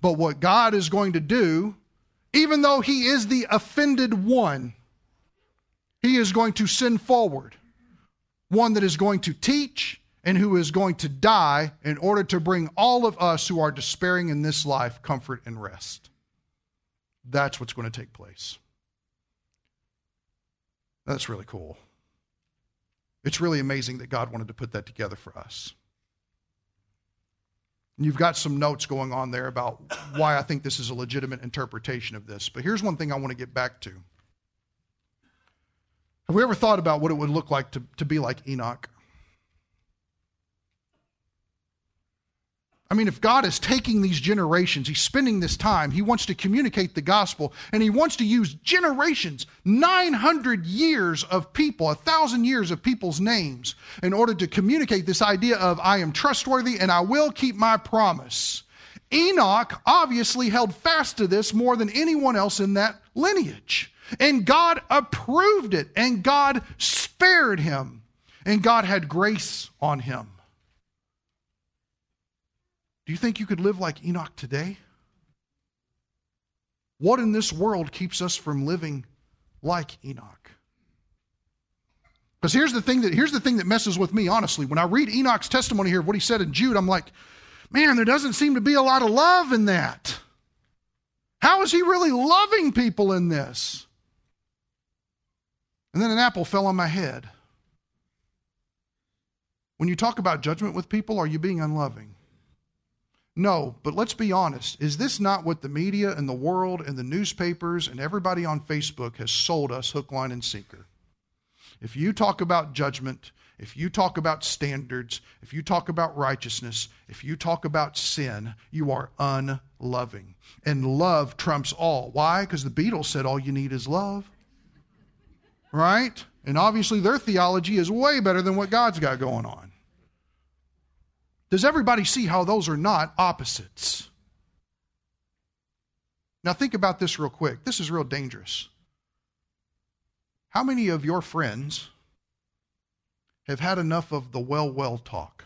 But what God is going to do, even though he is the offended one, he is going to send forward one that is going to teach and who is going to die in order to bring all of us who are despairing in this life comfort and rest. That's what's going to take place. That's really cool. It's really amazing that God wanted to put that together for us. And you've got some notes going on there about why I think this is a legitimate interpretation of this. But here's one thing I want to get back to. Have we ever thought about what it would look like to, to be like Enoch? I mean, if God is taking these generations, He's spending this time, He wants to communicate the gospel, and He wants to use generations, 900 years of people, a thousand years of people's names, in order to communicate this idea of I am trustworthy and I will keep my promise. Enoch obviously held fast to this more than anyone else in that lineage. And God approved it, and God spared him, and God had grace on him. Do you think you could live like Enoch today? What in this world keeps us from living like Enoch? Because here's the thing that here's the thing that messes with me, honestly. When I read Enoch's testimony here of what he said in Jude, I'm like, man, there doesn't seem to be a lot of love in that. How is he really loving people in this? And then an apple fell on my head. When you talk about judgment with people, are you being unloving? No, but let's be honest. Is this not what the media and the world and the newspapers and everybody on Facebook has sold us hook, line, and sinker? If you talk about judgment, if you talk about standards, if you talk about righteousness, if you talk about sin, you are unloving. And love trumps all. Why? Because the Beatles said all you need is love. Right? And obviously their theology is way better than what God's got going on. Does everybody see how those are not opposites? Now, think about this real quick. This is real dangerous. How many of your friends have had enough of the well, well talk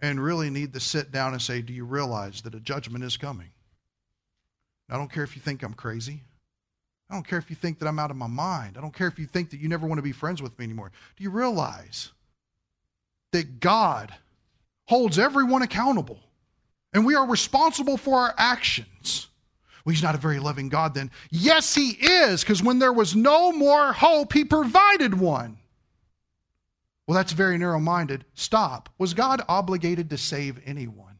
and really need to sit down and say, Do you realize that a judgment is coming? I don't care if you think I'm crazy. I don't care if you think that I'm out of my mind. I don't care if you think that you never want to be friends with me anymore. Do you realize that God holds everyone accountable. And we are responsible for our actions. Well, he's not a very loving God then. Yes, he is, because when there was no more hope, he provided one. Well, that's very narrow minded. Stop. Was God obligated to save anyone?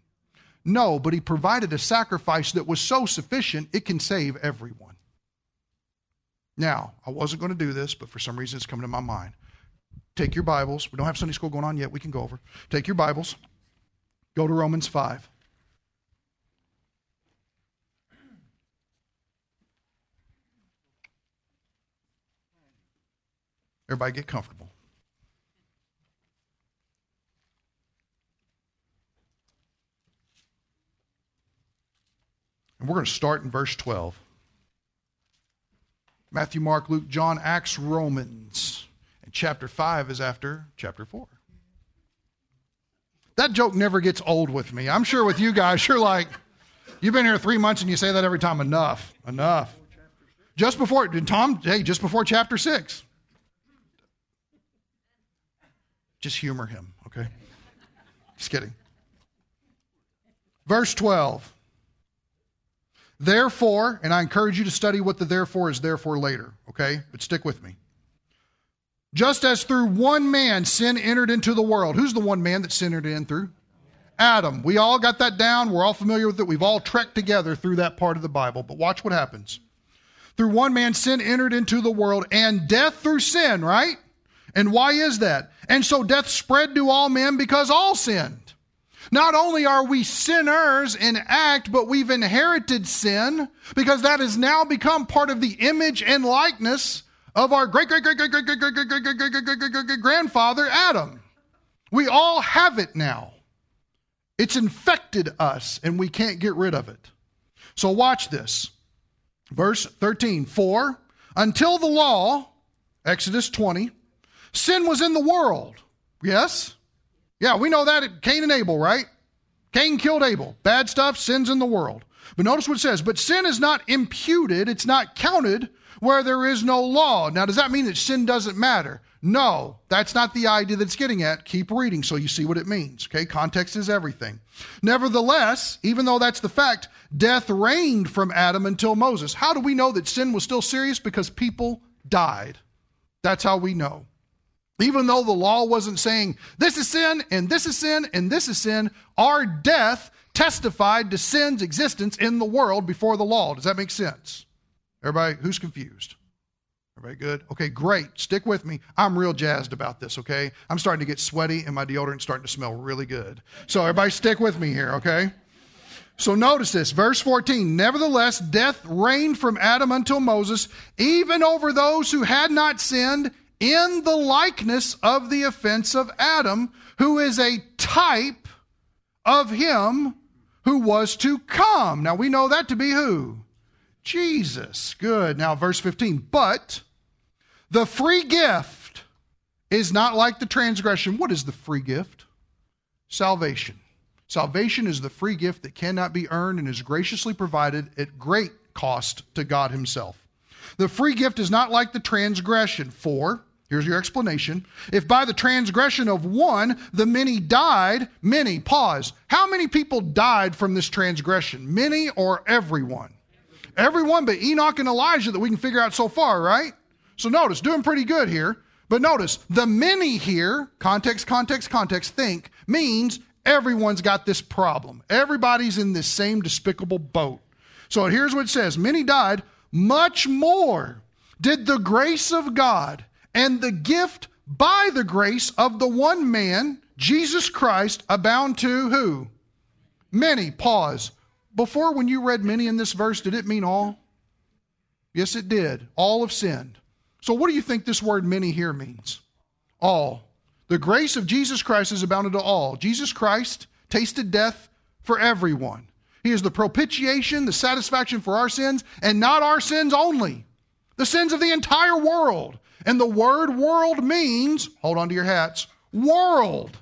No, but he provided a sacrifice that was so sufficient it can save everyone. Now, I wasn't going to do this, but for some reason it's coming to my mind. Take your Bibles. We don't have Sunday school going on yet. We can go over. Take your Bibles. Go to Romans 5. Everybody get comfortable. And we're going to start in verse 12. Matthew, Mark, Luke, John, Acts, Romans. And chapter 5 is after chapter 4. That joke never gets old with me. I'm sure with you guys, you're like, you've been here three months and you say that every time. Enough, enough. Just before, Tom, hey, just before chapter six. Just humor him, okay? Just kidding. Verse 12. Therefore, and I encourage you to study what the therefore is therefore later, okay? But stick with me. Just as through one man sin entered into the world. Who's the one man that sin entered in through? Adam. We all got that down. We're all familiar with it. We've all trekked together through that part of the Bible. But watch what happens. Through one man, sin entered into the world, and death through sin, right? And why is that? And so death spread to all men because all sinned. Not only are we sinners in act, but we've inherited sin because that has now become part of the image and likeness of our great great great great great great great great great great great great great great grandfather Adam. We all have it now. It's infected us and we can't get rid of it. So watch this. Verse 13. For until the law, Exodus 20, sin was in the world. Yes? Yeah, we know that at Cain and Abel, right? Cain killed Abel. Bad stuff, sin's in the world. But notice what it says. But sin is not imputed, it's not counted where there is no law. Now, does that mean that sin doesn't matter? No, that's not the idea that's getting at. Keep reading so you see what it means. Okay, context is everything. Nevertheless, even though that's the fact, death reigned from Adam until Moses. How do we know that sin was still serious? Because people died. That's how we know. Even though the law wasn't saying this is sin and this is sin and this is sin, our death testified to sin's existence in the world before the law. Does that make sense? Everybody, who's confused? Everybody good? Okay, great. Stick with me. I'm real jazzed about this, okay? I'm starting to get sweaty and my deodorant's starting to smell really good. So everybody stick with me here, okay? So notice this, verse 14. Nevertheless, death reigned from Adam until Moses, even over those who had not sinned in the likeness of the offense of Adam, who is a type of him who was to come. Now we know that to be who? Jesus. Good. Now, verse 15. But the free gift is not like the transgression. What is the free gift? Salvation. Salvation is the free gift that cannot be earned and is graciously provided at great cost to God Himself. The free gift is not like the transgression, for, here's your explanation, if by the transgression of one the many died, many, pause. How many people died from this transgression? Many or everyone? Everyone but Enoch and Elijah that we can figure out so far, right? So notice, doing pretty good here. But notice, the many here, context, context, context, think, means Everyone's got this problem. Everybody's in this same despicable boat. So here's what it says Many died, much more did the grace of God and the gift by the grace of the one man, Jesus Christ, abound to who? Many. Pause. Before, when you read many in this verse, did it mean all? Yes, it did. All have sinned. So, what do you think this word many here means? All. The grace of Jesus Christ is abounded to all. Jesus Christ tasted death for everyone. He is the propitiation, the satisfaction for our sins, and not our sins only, the sins of the entire world. And the word world means, hold on to your hats, world.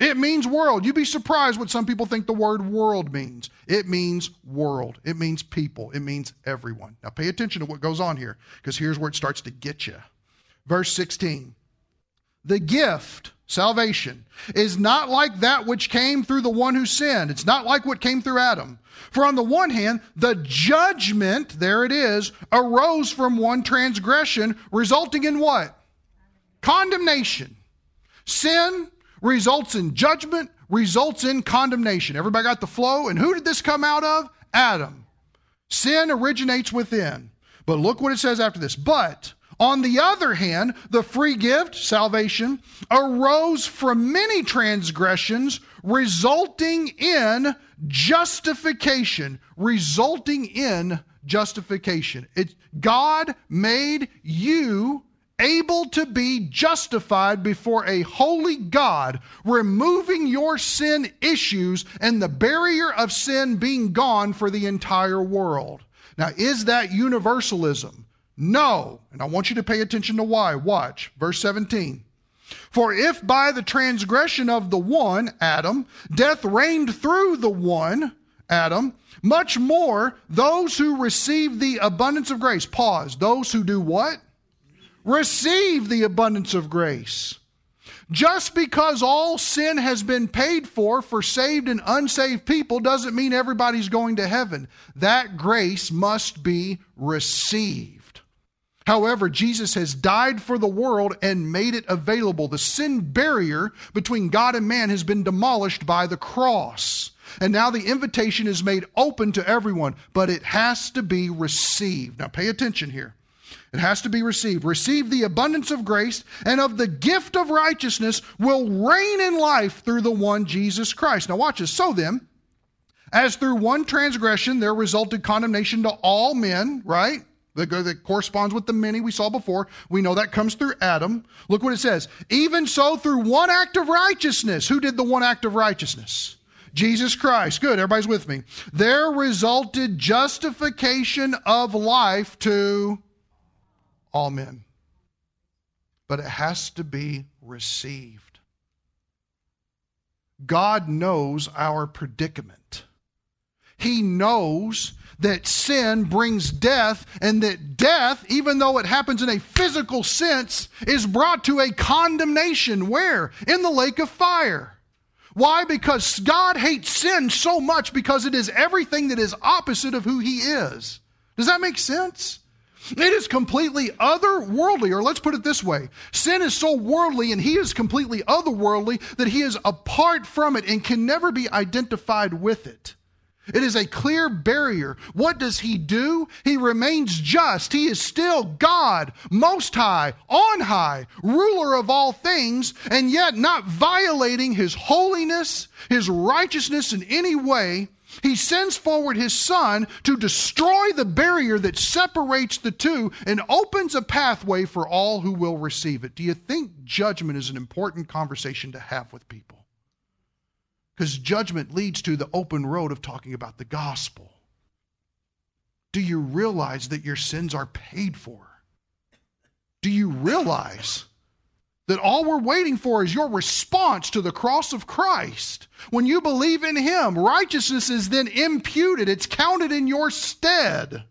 It means world. You'd be surprised what some people think the word world means. It means world. It means people. It means everyone. Now pay attention to what goes on here, because here's where it starts to get you. Verse 16 The gift, salvation, is not like that which came through the one who sinned. It's not like what came through Adam. For on the one hand, the judgment, there it is, arose from one transgression, resulting in what? Condemnation. Sin results in judgment, results in condemnation. Everybody got the flow? And who did this come out of? Adam. Sin originates within. But look what it says after this. But on the other hand, the free gift, salvation, arose from many transgressions, resulting in justification. Resulting in justification. It, God made you able to be justified before a holy God, removing your sin issues and the barrier of sin being gone for the entire world. Now, is that universalism? No. And I want you to pay attention to why. Watch. Verse 17. For if by the transgression of the one, Adam, death reigned through the one, Adam, much more those who receive the abundance of grace. Pause. Those who do what? receive the abundance of grace. Just because all sin has been paid for for saved and unsaved people doesn't mean everybody's going to heaven. That grace must be received. However, Jesus has died for the world and made it available. The sin barrier between God and man has been demolished by the cross. And now the invitation is made open to everyone, but it has to be received. Now pay attention here. It has to be received. Receive the abundance of grace and of the gift of righteousness will reign in life through the one Jesus Christ. Now, watch this. So then, as through one transgression there resulted condemnation to all men, right? That corresponds with the many we saw before. We know that comes through Adam. Look what it says. Even so, through one act of righteousness. Who did the one act of righteousness? Jesus Christ. Good, everybody's with me. There resulted justification of life to all men. But it has to be received. God knows our predicament. He knows that sin brings death, and that death, even though it happens in a physical sense, is brought to a condemnation. Where? In the lake of fire. Why? Because God hates sin so much because it is everything that is opposite of who He is. Does that make sense? It is completely otherworldly, or let's put it this way sin is so worldly and he is completely otherworldly that he is apart from it and can never be identified with it. It is a clear barrier. What does he do? He remains just. He is still God, most high, on high, ruler of all things, and yet not violating his holiness, his righteousness in any way he sends forward his son to destroy the barrier that separates the two and opens a pathway for all who will receive it. Do you think judgment is an important conversation to have with people? Because judgment leads to the open road of talking about the gospel. Do you realize that your sins are paid for? Do you realize that all we're waiting for is your response to the cross of Christ. When you believe in Him, righteousness is then imputed, it's counted in your stead.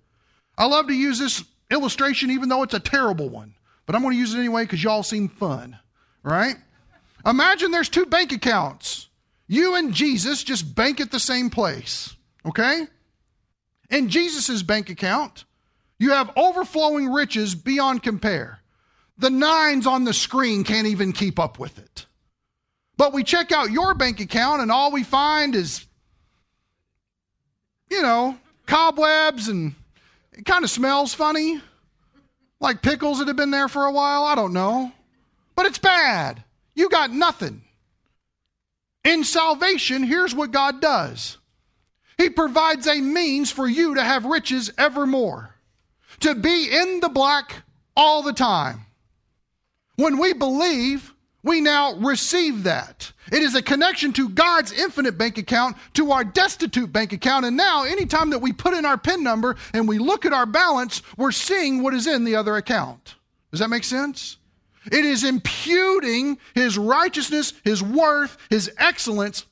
I love to use this illustration, even though it's a terrible one, but I'm going to use it anyway because y'all seem fun, right? Imagine there's two bank accounts. You and Jesus just bank at the same place, okay? In Jesus' bank account, you have overflowing riches beyond compare. The nines on the screen can't even keep up with it. But we check out your bank account and all we find is, you know, cobwebs and it kind of smells funny, like pickles that have been there for a while. I don't know. But it's bad. You got nothing. In salvation, here's what God does He provides a means for you to have riches evermore, to be in the black all the time. When we believe, we now receive that. It is a connection to God's infinite bank account to our destitute bank account. And now, anytime that we put in our PIN number and we look at our balance, we're seeing what is in the other account. Does that make sense? It is imputing his righteousness, his worth, his excellence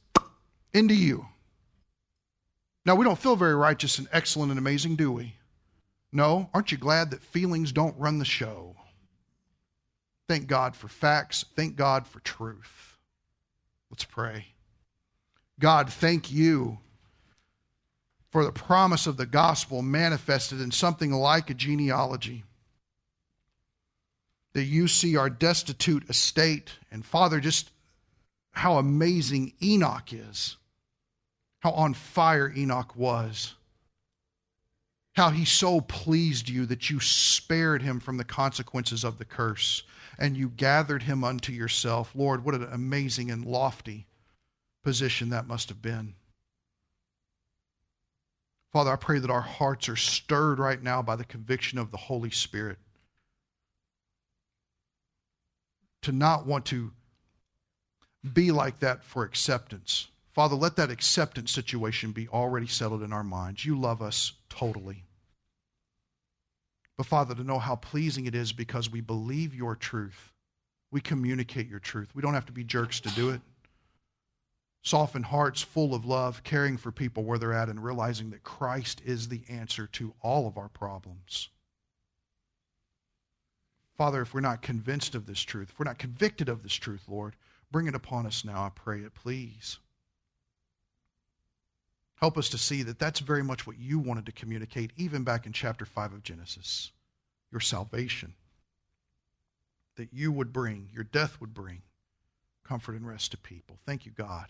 into you. Now, we don't feel very righteous and excellent and amazing, do we? No. Aren't you glad that feelings don't run the show? Thank God for facts. Thank God for truth. Let's pray. God, thank you for the promise of the gospel manifested in something like a genealogy. That you see our destitute estate. And Father, just how amazing Enoch is, how on fire Enoch was how he so pleased you that you spared him from the consequences of the curse and you gathered him unto yourself. Lord, what an amazing and lofty position that must have been. Father, I pray that our hearts are stirred right now by the conviction of the Holy Spirit to not want to be like that for acceptance. Father, let that acceptance situation be already settled in our minds. You love us totally. But Father, to know how pleasing it is because we believe your truth. We communicate your truth. We don't have to be jerks to do it. Soften hearts full of love, caring for people where they're at, and realizing that Christ is the answer to all of our problems. Father, if we're not convinced of this truth, if we're not convicted of this truth, Lord, bring it upon us now, I pray it, please. Help us to see that that's very much what you wanted to communicate, even back in chapter 5 of Genesis your salvation. That you would bring, your death would bring comfort and rest to people. Thank you, God,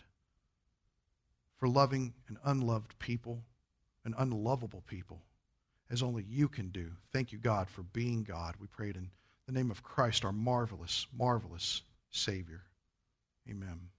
for loving an unloved people, an unlovable people, as only you can do. Thank you, God, for being God. We pray it in the name of Christ, our marvelous, marvelous Savior. Amen.